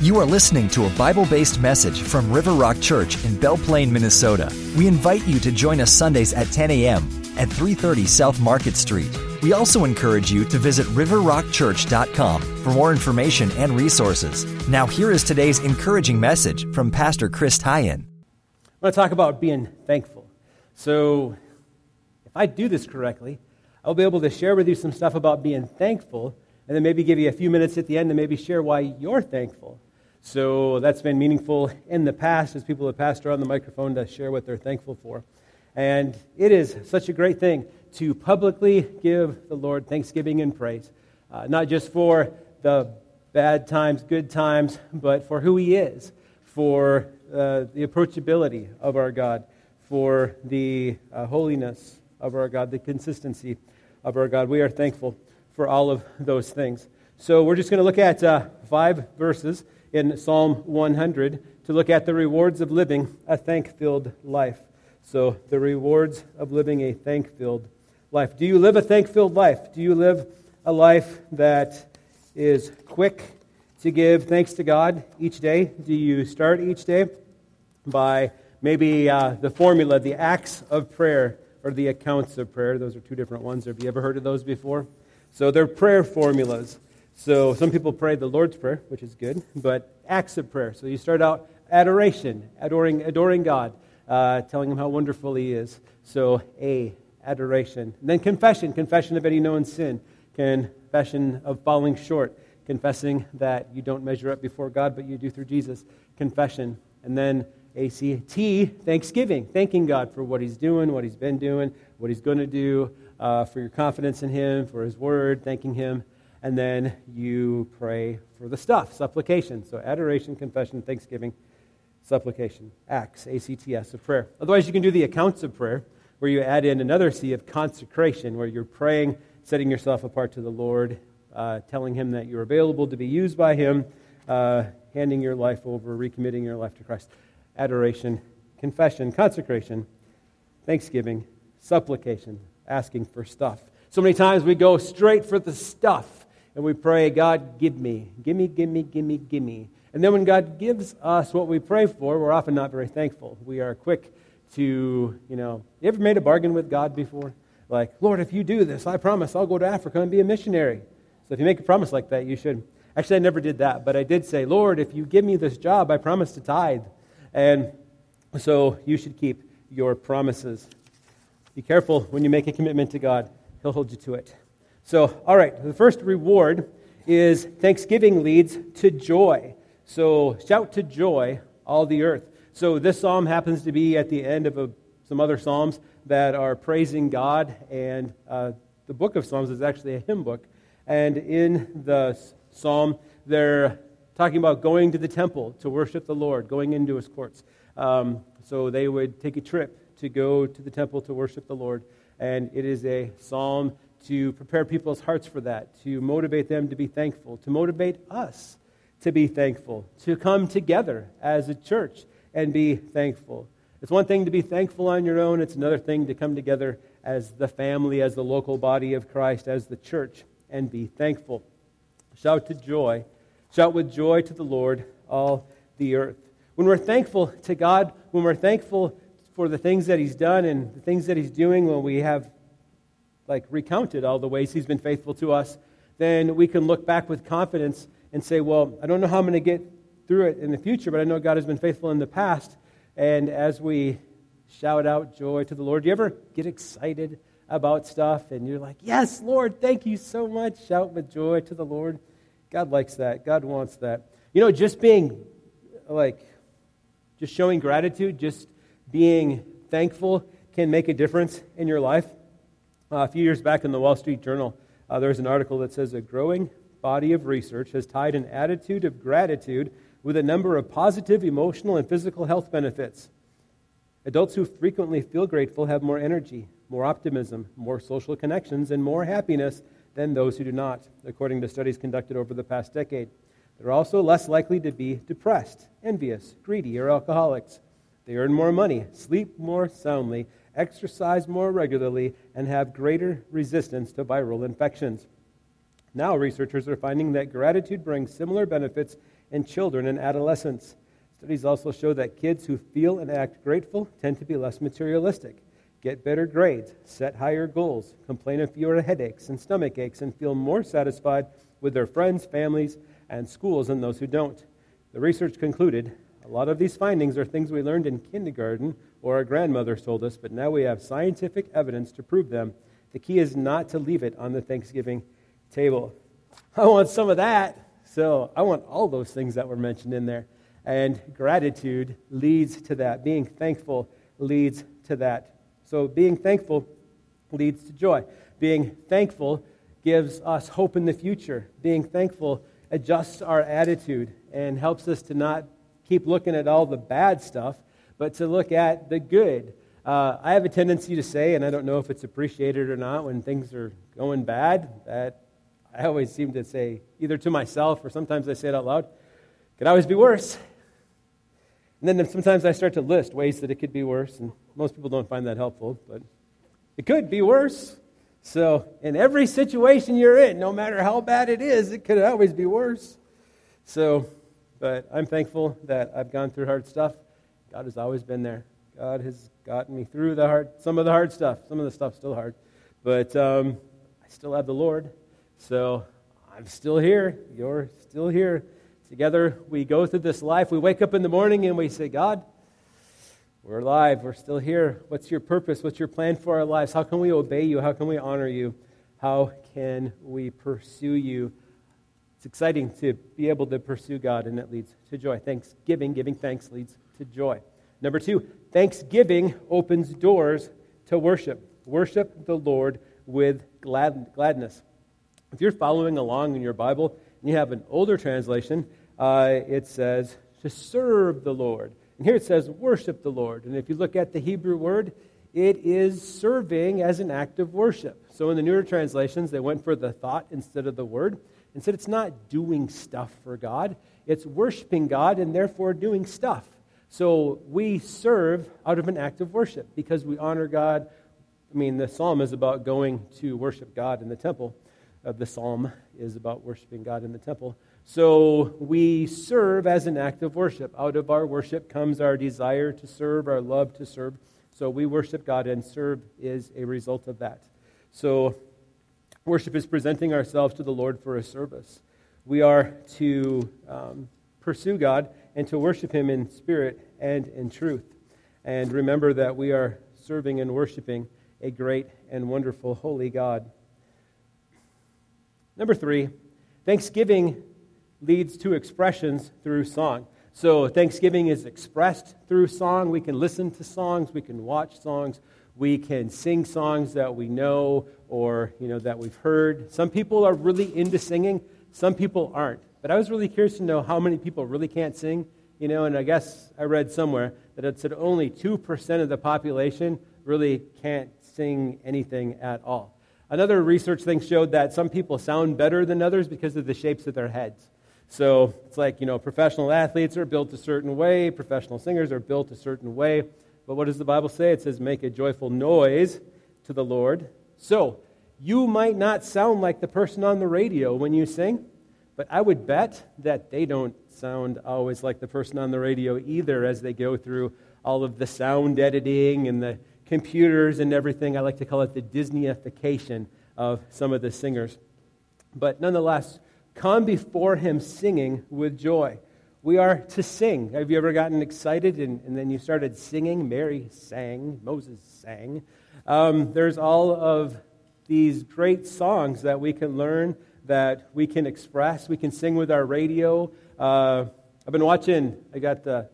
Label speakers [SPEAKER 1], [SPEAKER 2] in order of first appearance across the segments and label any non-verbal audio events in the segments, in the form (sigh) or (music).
[SPEAKER 1] You are listening to a Bible based message from River Rock Church in Belle Plaine, Minnesota. We invite you to join us Sundays at 10 a.m. at 330 South Market Street. We also encourage you to visit riverrockchurch.com for more information and resources. Now, here is today's encouraging message from Pastor Chris Tyen.
[SPEAKER 2] I want to talk about being thankful. So, if I do this correctly, I'll be able to share with you some stuff about being thankful, and then maybe give you a few minutes at the end to maybe share why you're thankful. So that's been meaningful in the past as people have passed around the microphone to share what they're thankful for. And it is such a great thing to publicly give the Lord thanksgiving and praise, uh, not just for the bad times, good times, but for who He is, for uh, the approachability of our God, for the uh, holiness of our God, the consistency of our God. We are thankful for all of those things. So we're just going to look at uh, five verses in Psalm 100 to look at the rewards of living a thank filled life. So, the rewards of living a thank filled life. Do you live a thank filled life? Do you live a life that is quick to give thanks to God each day? Do you start each day by maybe uh, the formula, the acts of prayer, or the accounts of prayer? Those are two different ones. Have you ever heard of those before? So, they're prayer formulas. So some people pray the Lord's Prayer, which is good, but acts of prayer. So you start out adoration, adoring, adoring God, uh, telling him how wonderful he is. So A, adoration. And then confession, confession of any known sin, confession of falling short, confessing that you don't measure up before God, but you do through Jesus, confession. And then ACT, thanksgiving, thanking God for what he's doing, what he's been doing, what he's going to do, uh, for your confidence in him, for his word, thanking him and then you pray for the stuff, supplication. So adoration, confession, thanksgiving, supplication, acts, ACTS of prayer. Otherwise, you can do the accounts of prayer, where you add in another C of consecration, where you're praying, setting yourself apart to the Lord, uh, telling Him that you're available to be used by Him, uh, handing your life over, recommitting your life to Christ. Adoration, confession, consecration, thanksgiving, supplication, asking for stuff. So many times we go straight for the stuff and we pray, God, give me, give me, give me, give me, give me. And then when God gives us what we pray for, we're often not very thankful. We are quick to, you know, you ever made a bargain with God before? Like, Lord, if you do this, I promise I'll go to Africa and be a missionary. So if you make a promise like that, you should. Actually, I never did that, but I did say, Lord, if you give me this job, I promise to tithe. And so you should keep your promises. Be careful when you make a commitment to God, He'll hold you to it. So, all right, the first reward is thanksgiving leads to joy. So, shout to joy, all the earth. So, this psalm happens to be at the end of a, some other psalms that are praising God, and uh, the book of Psalms is actually a hymn book. And in the psalm, they're talking about going to the temple to worship the Lord, going into his courts. Um, so, they would take a trip to go to the temple to worship the Lord. And it is a psalm to prepare people's hearts for that, to motivate them to be thankful, to motivate us to be thankful, to come together as a church and be thankful. It's one thing to be thankful on your own, it's another thing to come together as the family, as the local body of Christ, as the church, and be thankful. Shout to joy. Shout with joy to the Lord, all the earth. When we're thankful to God, when we're thankful for the things that He's done and the things that He's doing, when we have like recounted all the ways he's been faithful to us, then we can look back with confidence and say, well, I don't know how I'm going to get through it in the future, but I know God has been faithful in the past. And as we shout out joy to the Lord, do you ever get excited about stuff and you're like, yes, Lord, thank you so much? Shout with joy to the Lord. God likes that. God wants that. You know, just being like, just showing gratitude, just being thankful can make a difference in your life. Uh, a few years back in the Wall Street Journal, uh, there was an article that says a growing body of research has tied an attitude of gratitude with a number of positive emotional and physical health benefits. Adults who frequently feel grateful have more energy, more optimism, more social connections, and more happiness than those who do not, according to studies conducted over the past decade. They're also less likely to be depressed, envious, greedy, or alcoholics. They earn more money, sleep more soundly, exercise more regularly, and have greater resistance to viral infections. Now, researchers are finding that gratitude brings similar benefits in children and adolescents. Studies also show that kids who feel and act grateful tend to be less materialistic, get better grades, set higher goals, complain of fewer headaches and stomach aches, and feel more satisfied with their friends, families, and schools than those who don't. The research concluded a lot of these findings are things we learned in kindergarten or our grandmothers told us, but now we have scientific evidence to prove them. The key is not to leave it on the Thanksgiving table. I want some of that. So I want all those things that were mentioned in there. And gratitude leads to that. Being thankful leads to that. So being thankful leads to joy. Being thankful gives us hope in the future. Being thankful adjusts our attitude and helps us to not keep looking at all the bad stuff, but to look at the good. Uh, I have a tendency to say, and I don't know if it's appreciated or not, when things are going bad, that I always seem to say, either to myself or sometimes I say it out loud, could always be worse. And then sometimes I start to list ways that it could be worse, and most people don't find that helpful, but it could be worse. So, in every situation you're in, no matter how bad it is, it could always be worse. So, but I'm thankful that I've gone through hard stuff. God has always been there. God has gotten me through the hard, some of the hard stuff. Some of the stuff's still hard, but um, I still have the Lord. So I'm still here. You're still here. Together we go through this life. We wake up in the morning and we say, God, we're alive. We're still here. What's your purpose? What's your plan for our lives? How can we obey you? How can we honor you? How can we pursue you? It's exciting to be able to pursue God, and it leads to joy. Thanksgiving, giving thanks, leads to joy. Number two, thanksgiving opens doors to worship. Worship the Lord with glad, gladness. If you're following along in your Bible and you have an older translation, uh, it says to serve the Lord. And here it says worship the Lord. And if you look at the Hebrew word, it is serving as an act of worship. So in the newer translations, they went for the thought instead of the word and said it's not doing stuff for God, it's worshiping God and therefore doing stuff. So we serve out of an act of worship because we honor God. I mean, the psalm is about going to worship God in the temple. Uh, the psalm is about worshiping God in the temple. So we serve as an act of worship. Out of our worship comes our desire to serve, our love to serve. So we worship God, and serve is a result of that. So Worship is presenting ourselves to the Lord for a service. We are to um, pursue God and to worship Him in spirit and in truth. And remember that we are serving and worshiping a great and wonderful holy God. Number three, thanksgiving leads to expressions through song. So, thanksgiving is expressed through song. We can listen to songs, we can watch songs, we can sing songs that we know or you know that we've heard. Some people are really into singing, some people aren't. But I was really curious to know how many people really can't sing, you know, and I guess I read somewhere that it said only 2% of the population really can't sing anything at all. Another research thing showed that some people sound better than others because of the shapes of their heads. So it's like, you know, professional athletes are built a certain way, professional singers are built a certain way. But what does the Bible say? It says, make a joyful noise to the Lord. So, you might not sound like the person on the radio when you sing, but I would bet that they don't sound always like the person on the radio either as they go through all of the sound editing and the computers and everything. I like to call it the Disneyification of some of the singers. But nonetheless, come before him singing with joy we are to sing. Have you ever gotten excited and, and then you started singing? Mary sang, Moses sang. Um, there's all of these great songs that we can learn, that we can express. We can sing with our radio. Uh, I've been watching, I got the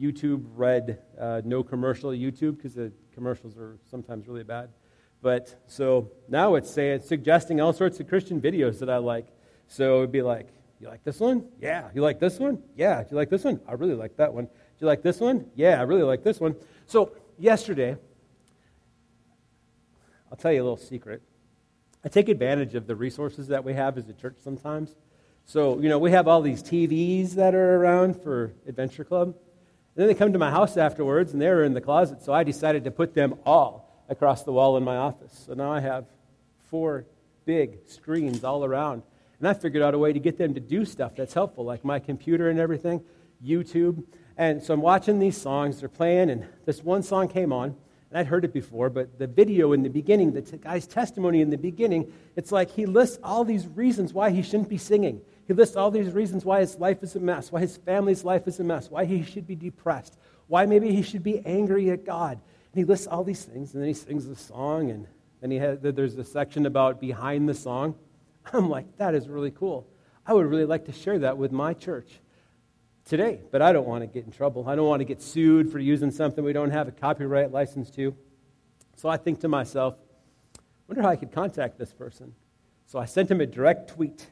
[SPEAKER 2] YouTube Red, uh, no commercial YouTube, because the commercials are sometimes really bad. But so now it's saying, suggesting all sorts of Christian videos that I like. So it'd be like, you like this one? Yeah. You like this one? Yeah. Do you like this one? I really like that one. Do you like this one? Yeah, I really like this one. So, yesterday, I'll tell you a little secret. I take advantage of the resources that we have as a church sometimes. So, you know, we have all these TVs that are around for Adventure Club. And then they come to my house afterwards and they're in the closet. So I decided to put them all across the wall in my office. So now I have four big screens all around And I figured out a way to get them to do stuff that's helpful, like my computer and everything, YouTube. And so I'm watching these songs, they're playing, and this one song came on, and I'd heard it before, but the video in the beginning, the t- guy's testimony in the beginning, it's like he lists all these reasons why he shouldn't be singing. He lists all these reasons why his life is a mess, why his family's life is a mess, why he should be depressed, why maybe he should be angry at God. And he lists all these things, and then he sings the song, and then he has, there's a section about behind the song. (laughs) I'm like, that is really cool. I would really like to share that with my church today, but I don't want to get in trouble. I don't want to get sued for using something we don't have a copyright license to. So I think to myself, I wonder how I could contact this person. So I sent him a direct tweet,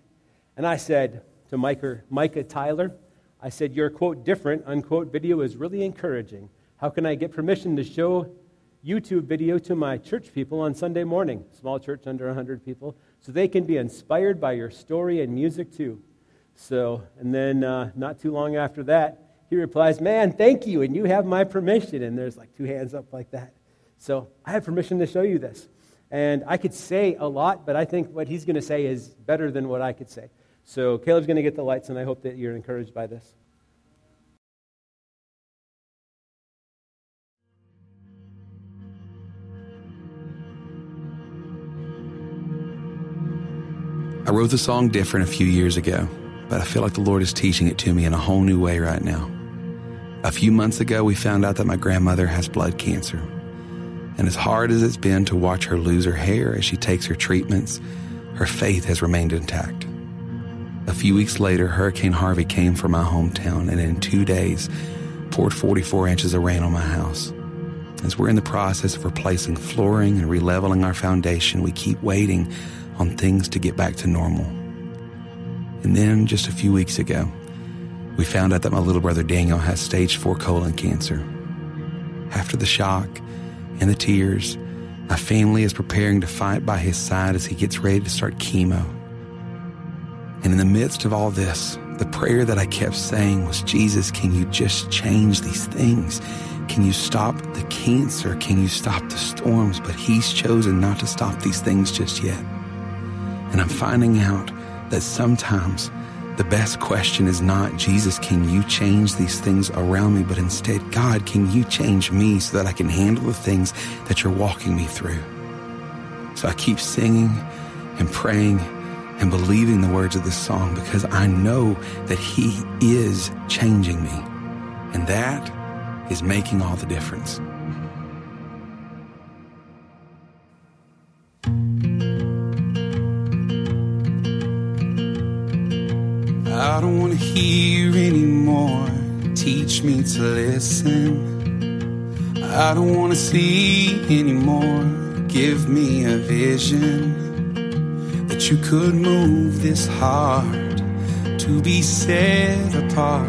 [SPEAKER 2] and I said to Micah, Micah Tyler, I said, Your quote, different, unquote, video is really encouraging. How can I get permission to show YouTube video to my church people on Sunday morning, small church under 100 people, so they can be inspired by your story and music too. So, and then uh, not too long after that, he replies, Man, thank you, and you have my permission. And there's like two hands up like that. So I have permission to show you this. And I could say a lot, but I think what he's going to say is better than what I could say. So Caleb's going to get the lights, and I hope that you're encouraged by this.
[SPEAKER 3] I wrote the song different a few years ago, but I feel like the Lord is teaching it to me in a whole new way right now. A few months ago, we found out that my grandmother has blood cancer. And as hard as it's been to watch her lose her hair as she takes her treatments, her faith has remained intact. A few weeks later, Hurricane Harvey came for my hometown and in two days poured 44 inches of rain on my house. As we're in the process of replacing flooring and releveling our foundation, we keep waiting on things to get back to normal. And then just a few weeks ago, we found out that my little brother Daniel has stage four colon cancer. After the shock and the tears, my family is preparing to fight by his side as he gets ready to start chemo. And in the midst of all this, the prayer that I kept saying was, Jesus, can you just change these things? Can you stop the cancer? Can you stop the storms? But he's chosen not to stop these things just yet. And I'm finding out that sometimes the best question is not, Jesus, can you change these things around me? But instead, God, can you change me so that I can handle the things that you're walking me through? So I keep singing and praying and believing the words of this song because I know that He is changing me. And that is making all the difference. I don't want to hear anymore. Teach me to listen. I don't want to see anymore. Give me a vision that you could move this heart to be set apart.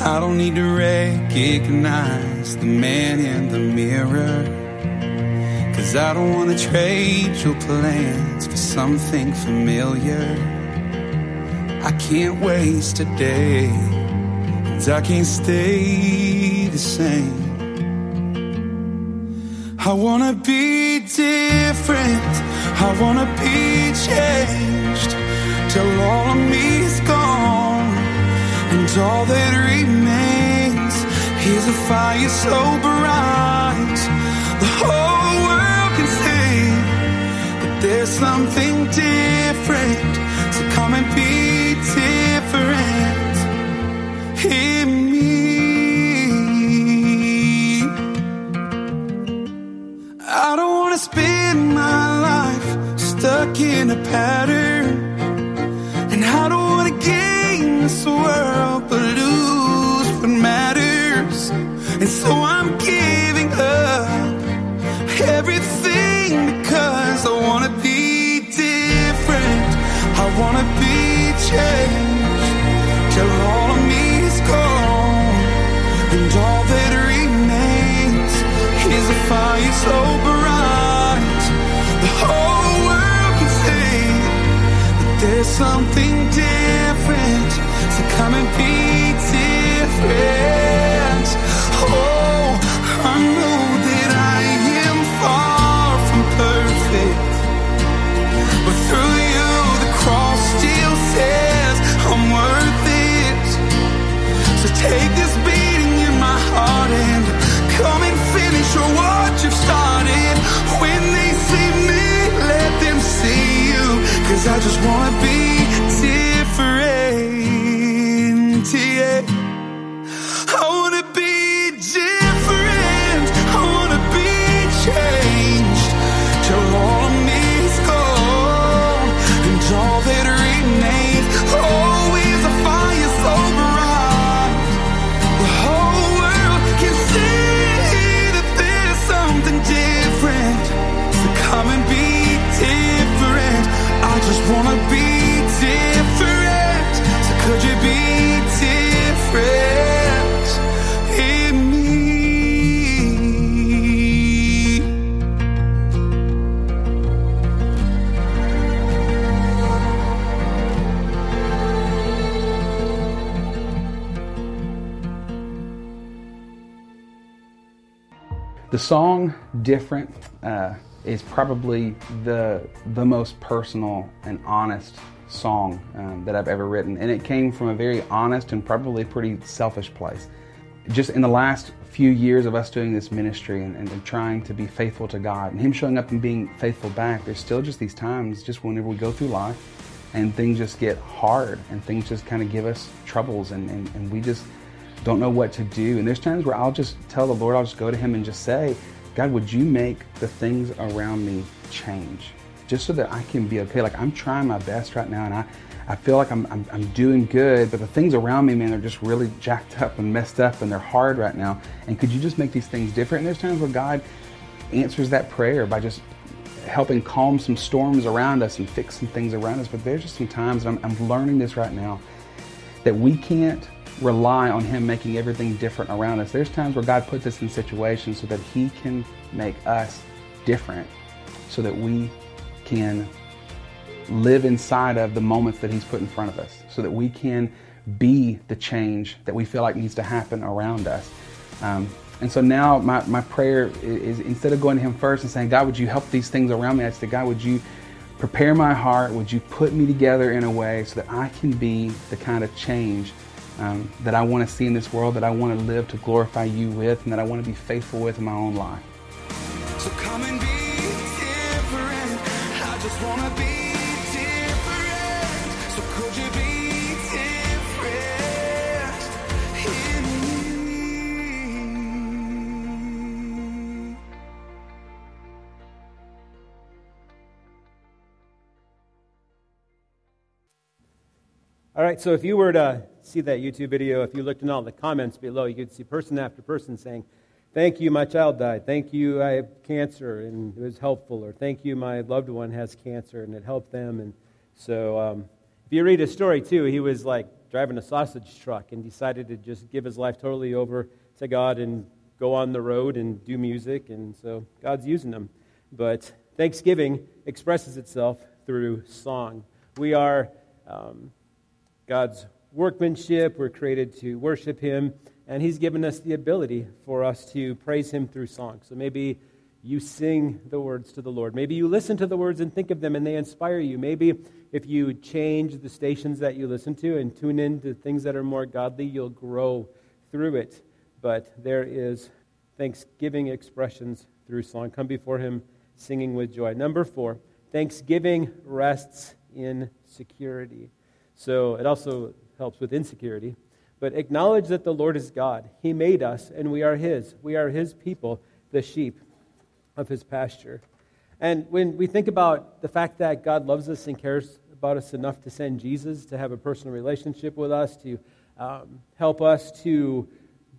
[SPEAKER 3] I don't need to recognize the man in the mirror. Cause I don't want to trade your plans for something familiar. I can't waste a day, cause I can't stay the same. I wanna be different, I wanna be changed, till all of me is gone, and all that remains is a fire so bright, the whole world can see that there's something different, so come and be different in me. I don't want to spend my life stuck in a pattern, till all of me is gone, and all that remains is a fire so bright the whole world can see that there's something different. So come and be different. I just wanna be
[SPEAKER 4] song "Different" uh, is probably the the most personal and honest song um, that I've ever written, and it came from a very honest and probably pretty selfish place. Just in the last few years of us doing this ministry and, and trying to be faithful to God, and Him showing up and being faithful back, there's still just these times, just whenever we go through life, and things just get hard, and things just kind of give us troubles, and, and, and we just don't know what to do. And there's times where I'll just tell the Lord, I'll just go to Him and just say, God, would you make the things around me change? Just so that I can be okay. Like I'm trying my best right now and I, I feel like I'm, I'm, I'm doing good, but the things around me, man, are just really jacked up and messed up and they're hard right now. And could you just make these things different? And there's times where God answers that prayer by just helping calm some storms around us and fix some things around us. But there's just some times, and I'm, I'm learning this right now, that we can't rely on Him making everything different around us. There's times where God puts us in situations so that He can make us different, so that we can live inside of the moments that He's put in front of us, so that we can be the change that we feel like needs to happen around us. Um, and so now my, my prayer is, is instead of going to Him first and saying, God, would you help these things around me? I say, God, would you prepare my heart? Would you put me together in a way so that I can be the kind of change um, that I want to see in this world, that I want to live to glorify you with, and that I want to be faithful with in my own life?
[SPEAKER 3] So come and be different. I just wanna be different. So could you be different in me?
[SPEAKER 2] All right, so if you were to see that YouTube video, if you looked in all the comments below, you could see person after person saying, Thank you, my child died. Thank you, I have cancer and it was helpful. Or thank you, my loved one has cancer and it helped them. And so um, if you read his story too, he was like driving a sausage truck and decided to just give his life totally over to God and go on the road and do music. And so God's using him. But Thanksgiving expresses itself through song. We are. Um, God's workmanship. We're created to worship Him, and He's given us the ability for us to praise Him through song. So maybe you sing the words to the Lord. Maybe you listen to the words and think of them and they inspire you. Maybe if you change the stations that you listen to and tune in to things that are more godly, you'll grow through it. But there is thanksgiving expressions through song. Come before Him singing with joy. Number four, thanksgiving rests in security. So it also helps with insecurity. But acknowledge that the Lord is God. He made us, and we are His. We are His people, the sheep of His pasture. And when we think about the fact that God loves us and cares about us enough to send Jesus to have a personal relationship with us, to um, help us to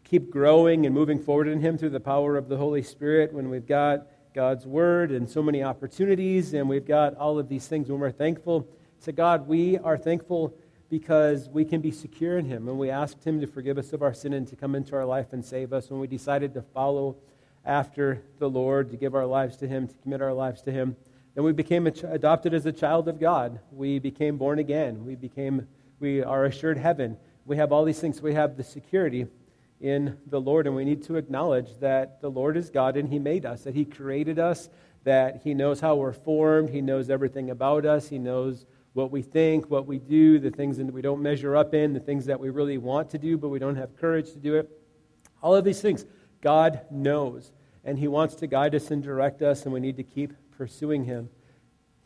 [SPEAKER 2] keep growing and moving forward in Him through the power of the Holy Spirit, when we've got God's Word and so many opportunities, and we've got all of these things, when we're thankful to God, we are thankful because we can be secure in Him. And we asked Him to forgive us of our sin and to come into our life and save us, when we decided to follow after the Lord, to give our lives to Him, to commit our lives to Him, then we became adopted as a child of God. We became born again. We became, we are assured heaven. We have all these things. We have the security in the Lord, and we need to acknowledge that the Lord is God and He made us, that He created us, that He knows how we're formed, He knows everything about us, He knows what we think, what we do, the things that we don't measure up in, the things that we really want to do, but we don't have courage to do it. All of these things, God knows. And He wants to guide us and direct us, and we need to keep pursuing Him.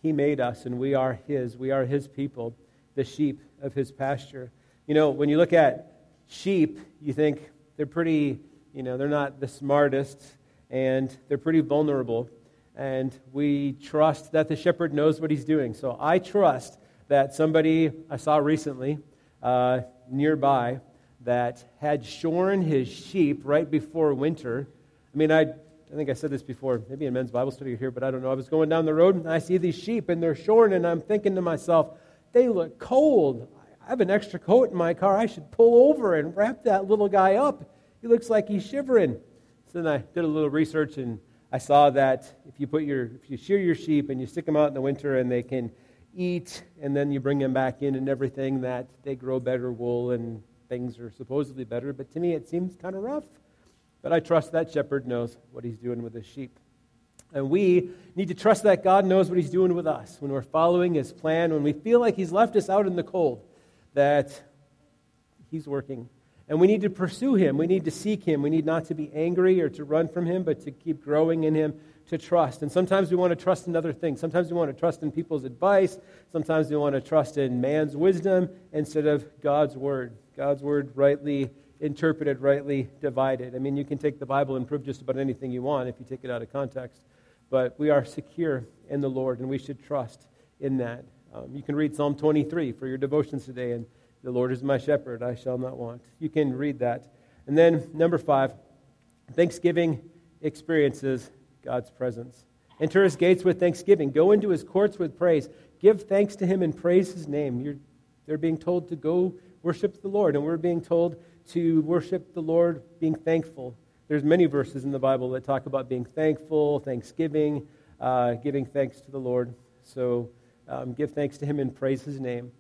[SPEAKER 2] He made us, and we are His. We are His people, the sheep of His pasture. You know, when you look at sheep, you think they're pretty, you know, they're not the smartest, and they're pretty vulnerable. And we trust that the shepherd knows what he's doing. So I trust that somebody I saw recently uh, nearby that had shorn his sheep right before winter. I mean, I, I think I said this before, maybe in men's Bible study here, but I don't know. I was going down the road and I see these sheep and they're shorn, and I'm thinking to myself, they look cold. I have an extra coat in my car. I should pull over and wrap that little guy up. He looks like he's shivering. So then I did a little research and I saw that if you put your if you shear your sheep and you stick them out in the winter and they can eat and then you bring them back in and everything that they grow better wool and things are supposedly better. But to me it seems kind of rough. But I trust that shepherd knows what he's doing with his sheep. And we need to trust that God knows what he's doing with us when we're following his plan, when we feel like he's left us out in the cold that He's working. And we need to pursue Him. We need to seek Him. We need not to be angry or to run from Him, but to keep growing in Him, to trust. And sometimes we want to trust in other things. Sometimes we want to trust in people's advice. Sometimes we want to trust in man's wisdom instead of God's Word. God's Word rightly interpreted, rightly divided. I mean, you can take the Bible and prove just about anything you want if you take it out of context. But we are secure in the Lord, and we should trust in that. Um, you can read Psalm 23 for your devotions today, and the Lord is my shepherd, I shall not want. You can read that. And then, number five, Thanksgiving experiences God's presence. Enter his gates with thanksgiving. Go into his courts with praise. Give thanks to him and praise his name. You're, they're being told to go worship the Lord, and we're being told to worship the Lord being thankful. There's many verses in the Bible that talk about being thankful, thanksgiving, uh, giving thanks to the Lord. So um, give thanks to him and praise his name.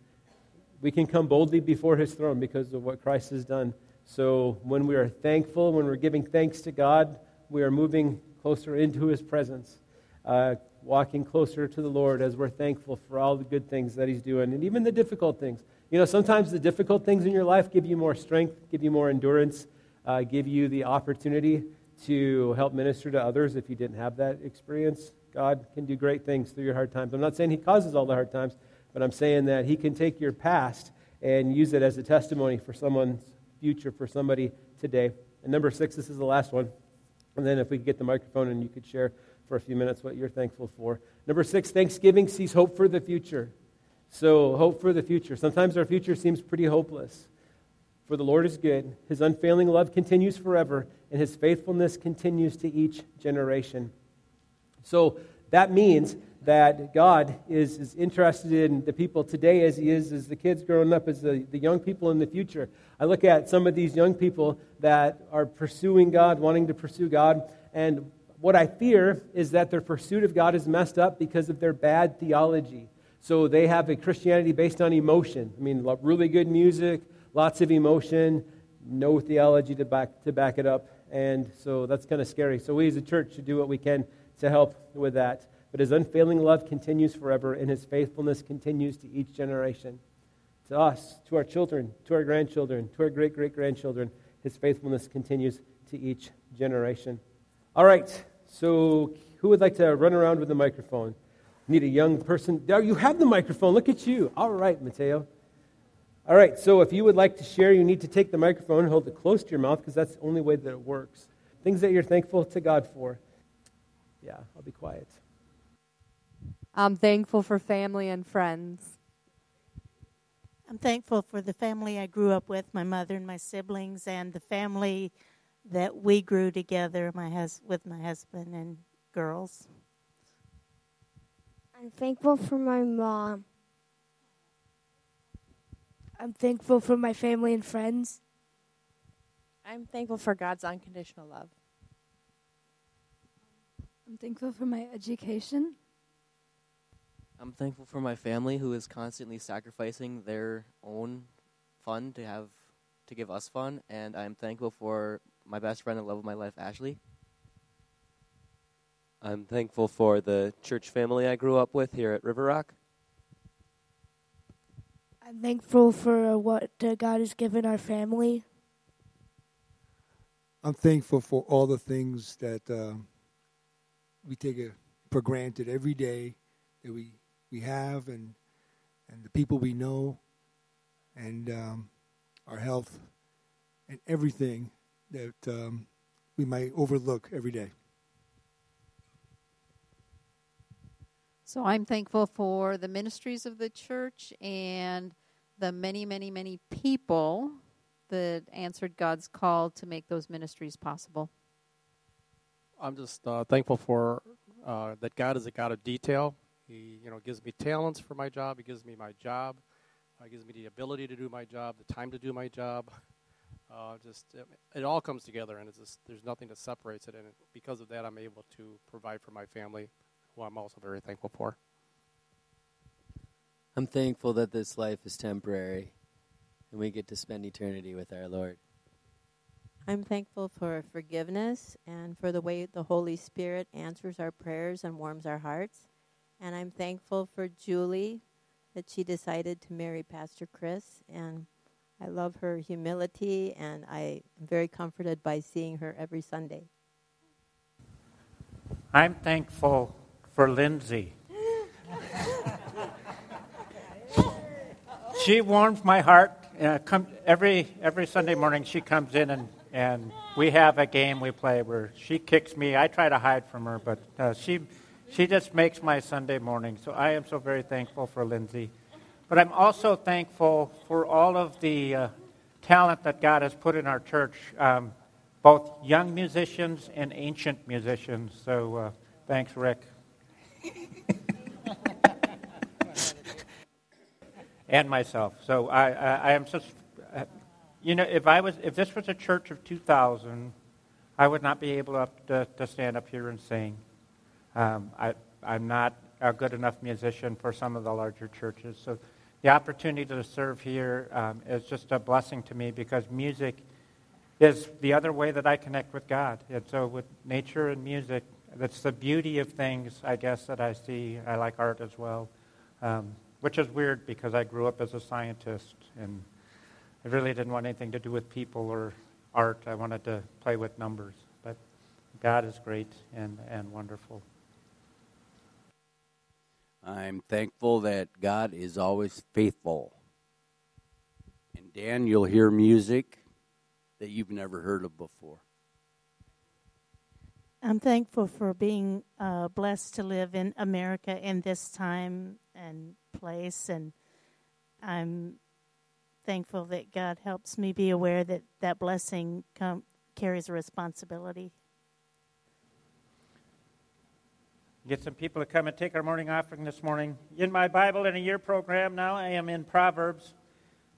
[SPEAKER 2] We can come boldly before his throne because of what Christ has done. So when we are thankful, when we're giving thanks to God, we are moving closer into his presence, uh, walking closer to the Lord as we're thankful for all the good things that he's doing and even the difficult things. You know, sometimes the difficult things in your life give you more strength, give you more endurance, uh, give you the opportunity to help minister to others if you didn't have that experience. God can do great things through your hard times. I'm not saying He causes all the hard times, but I'm saying that He can take your past and use it as a testimony for someone's future, for somebody today. And number six, this is the last one. And then if we could get the microphone and you could share for a few minutes what you're thankful for. Number six, Thanksgiving sees hope for the future. So, hope for the future. Sometimes our future seems pretty hopeless. For the Lord is good, his unfailing love continues forever, and his faithfulness continues to each generation. So that means that God is as interested in the people today as he is as the kids growing up, as the, the young people in the future. I look at some of these young people that are pursuing God, wanting to pursue God, and what I fear is that their pursuit of God is messed up because of their bad theology. So they have a Christianity based on emotion. I mean, really good music, lots of emotion, no theology to back, to back it up. And so that's kind of scary. So we as a church should do what we can to help with that. But his unfailing love continues forever, and his faithfulness continues to each generation. To us, to our children, to our grandchildren, to our great great grandchildren, his faithfulness continues to each generation. All right, so who would like to run around with the microphone? Need a young person. There, you have the microphone. Look at you. All right, Mateo. All right, so if you would like to share, you need to take the microphone and hold it close to your mouth because that's the only way that it works. Things that you're thankful to God for. Yeah, I'll be quiet.
[SPEAKER 5] I'm thankful for family and friends.
[SPEAKER 6] I'm thankful for the family I grew up with, my mother and my siblings, and the family that we grew together my hus- with my husband and girls.
[SPEAKER 7] I'm thankful for my mom.
[SPEAKER 8] I'm thankful for my family and friends.
[SPEAKER 9] I'm thankful for God's unconditional love.
[SPEAKER 10] I'm thankful for my education.
[SPEAKER 11] I'm thankful for my family who is constantly sacrificing their own fun to have to give us fun and I'm thankful for my best friend and love of my life Ashley.
[SPEAKER 12] I'm thankful for the church family I grew up with here at River Rock.
[SPEAKER 8] I'm thankful for what uh, God has given our family.
[SPEAKER 13] I'm thankful for all the things that uh, we take for granted every day that we we have and and the people we know and um, our health and everything that um, we might overlook every day.
[SPEAKER 14] So I'm thankful for the ministries of the church and the many, many, many people that answered God's call to make those ministries possible.
[SPEAKER 15] I'm just uh, thankful for uh, that God is a God of detail. He, you know, gives me talents for my job. He gives me my job. Uh, gives me the ability to do my job, the time to do my job. (laughs) Uh, just it, it, all comes together, and it's just, there's nothing that separates it. And because of that, I'm able to provide for my family, who I'm also very thankful for.
[SPEAKER 16] I'm thankful that this life is temporary, and we get to spend eternity with our Lord.
[SPEAKER 17] I'm thankful for forgiveness and for the way the Holy Spirit answers our prayers and warms our hearts. And I'm thankful for Julie that she decided to marry Pastor Chris. And I love her humility, and I am very comforted by seeing her every Sunday.
[SPEAKER 18] I'm thankful for Lindsay. she warms my heart. Uh, come, every, every Sunday morning, she comes in and and we have a game we play where she kicks me. I try to hide from her, but uh, she she just makes my Sunday morning. So I am so very thankful for Lindsay. But I'm also thankful for all of the uh, talent that God has put in our church, um, both young musicians and ancient musicians. So uh, thanks, Rick. (laughs) and myself. So I, I, I am just you know, if I was, if this was a church of 2,000, I would not be able to, to stand up here and sing. Um, I, I'm not a good enough musician for some of the larger churches. So the opportunity to serve here um, is just a blessing to me because music is the other way that I connect with God. And so with nature and music, that's the beauty of things, I guess, that I see. I like art as well, um, which is weird because I grew up as a scientist and I really didn't want anything to do with people or art. I wanted to play with numbers. But God is great and, and wonderful.
[SPEAKER 19] I'm thankful that God is always faithful. And Dan, you'll hear music that you've never heard of before.
[SPEAKER 6] I'm thankful for being uh, blessed to live in America in this time and place, and I'm thankful that God helps me be aware that that blessing come, carries a responsibility.
[SPEAKER 18] Get some people to come and take our morning offering this morning. In my Bible in a year program now, I am in Proverbs.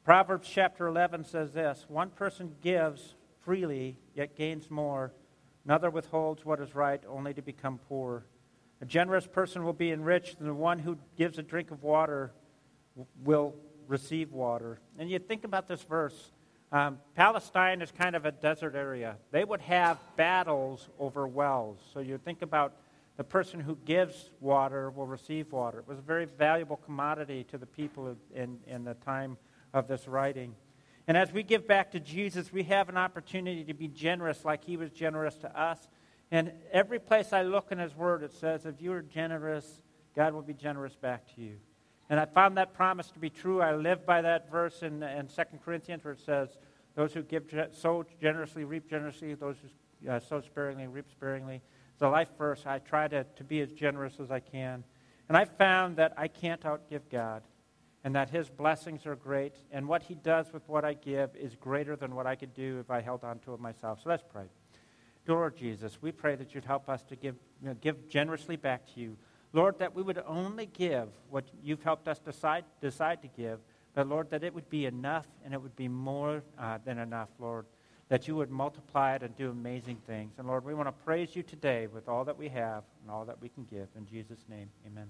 [SPEAKER 18] Proverbs chapter 11 says this One person gives freely, yet gains more. Another withholds what is right, only to become poor. A generous person will be enriched, and the one who gives a drink of water will receive water. And you think about this verse. Um, Palestine is kind of a desert area. They would have battles over wells. So you think about the person who gives water will receive water. It was a very valuable commodity to the people in, in the time of this writing. And as we give back to Jesus, we have an opportunity to be generous like he was generous to us. And every place I look in his word, it says, if you are generous, God will be generous back to you. And I found that promise to be true. I live by that verse in, in 2 Corinthians where it says, Those who give so generously reap generously, those who uh, sow sparingly reap sparingly. Life verse. I try to, to be as generous as I can. And I found that I can't outgive God and that His blessings are great, and what He does with what I give is greater than what I could do if I held on to it myself. So let's pray. Lord Jesus, we pray that you'd help us to give, you know, give generously back to you. Lord, that we would only give what you've helped us decide, decide to give, but Lord, that it would be enough and it would be more uh, than enough, Lord, that you would multiply it and do amazing things. And Lord, we want to praise you today with all that we have and all that we can give. In Jesus' name, amen.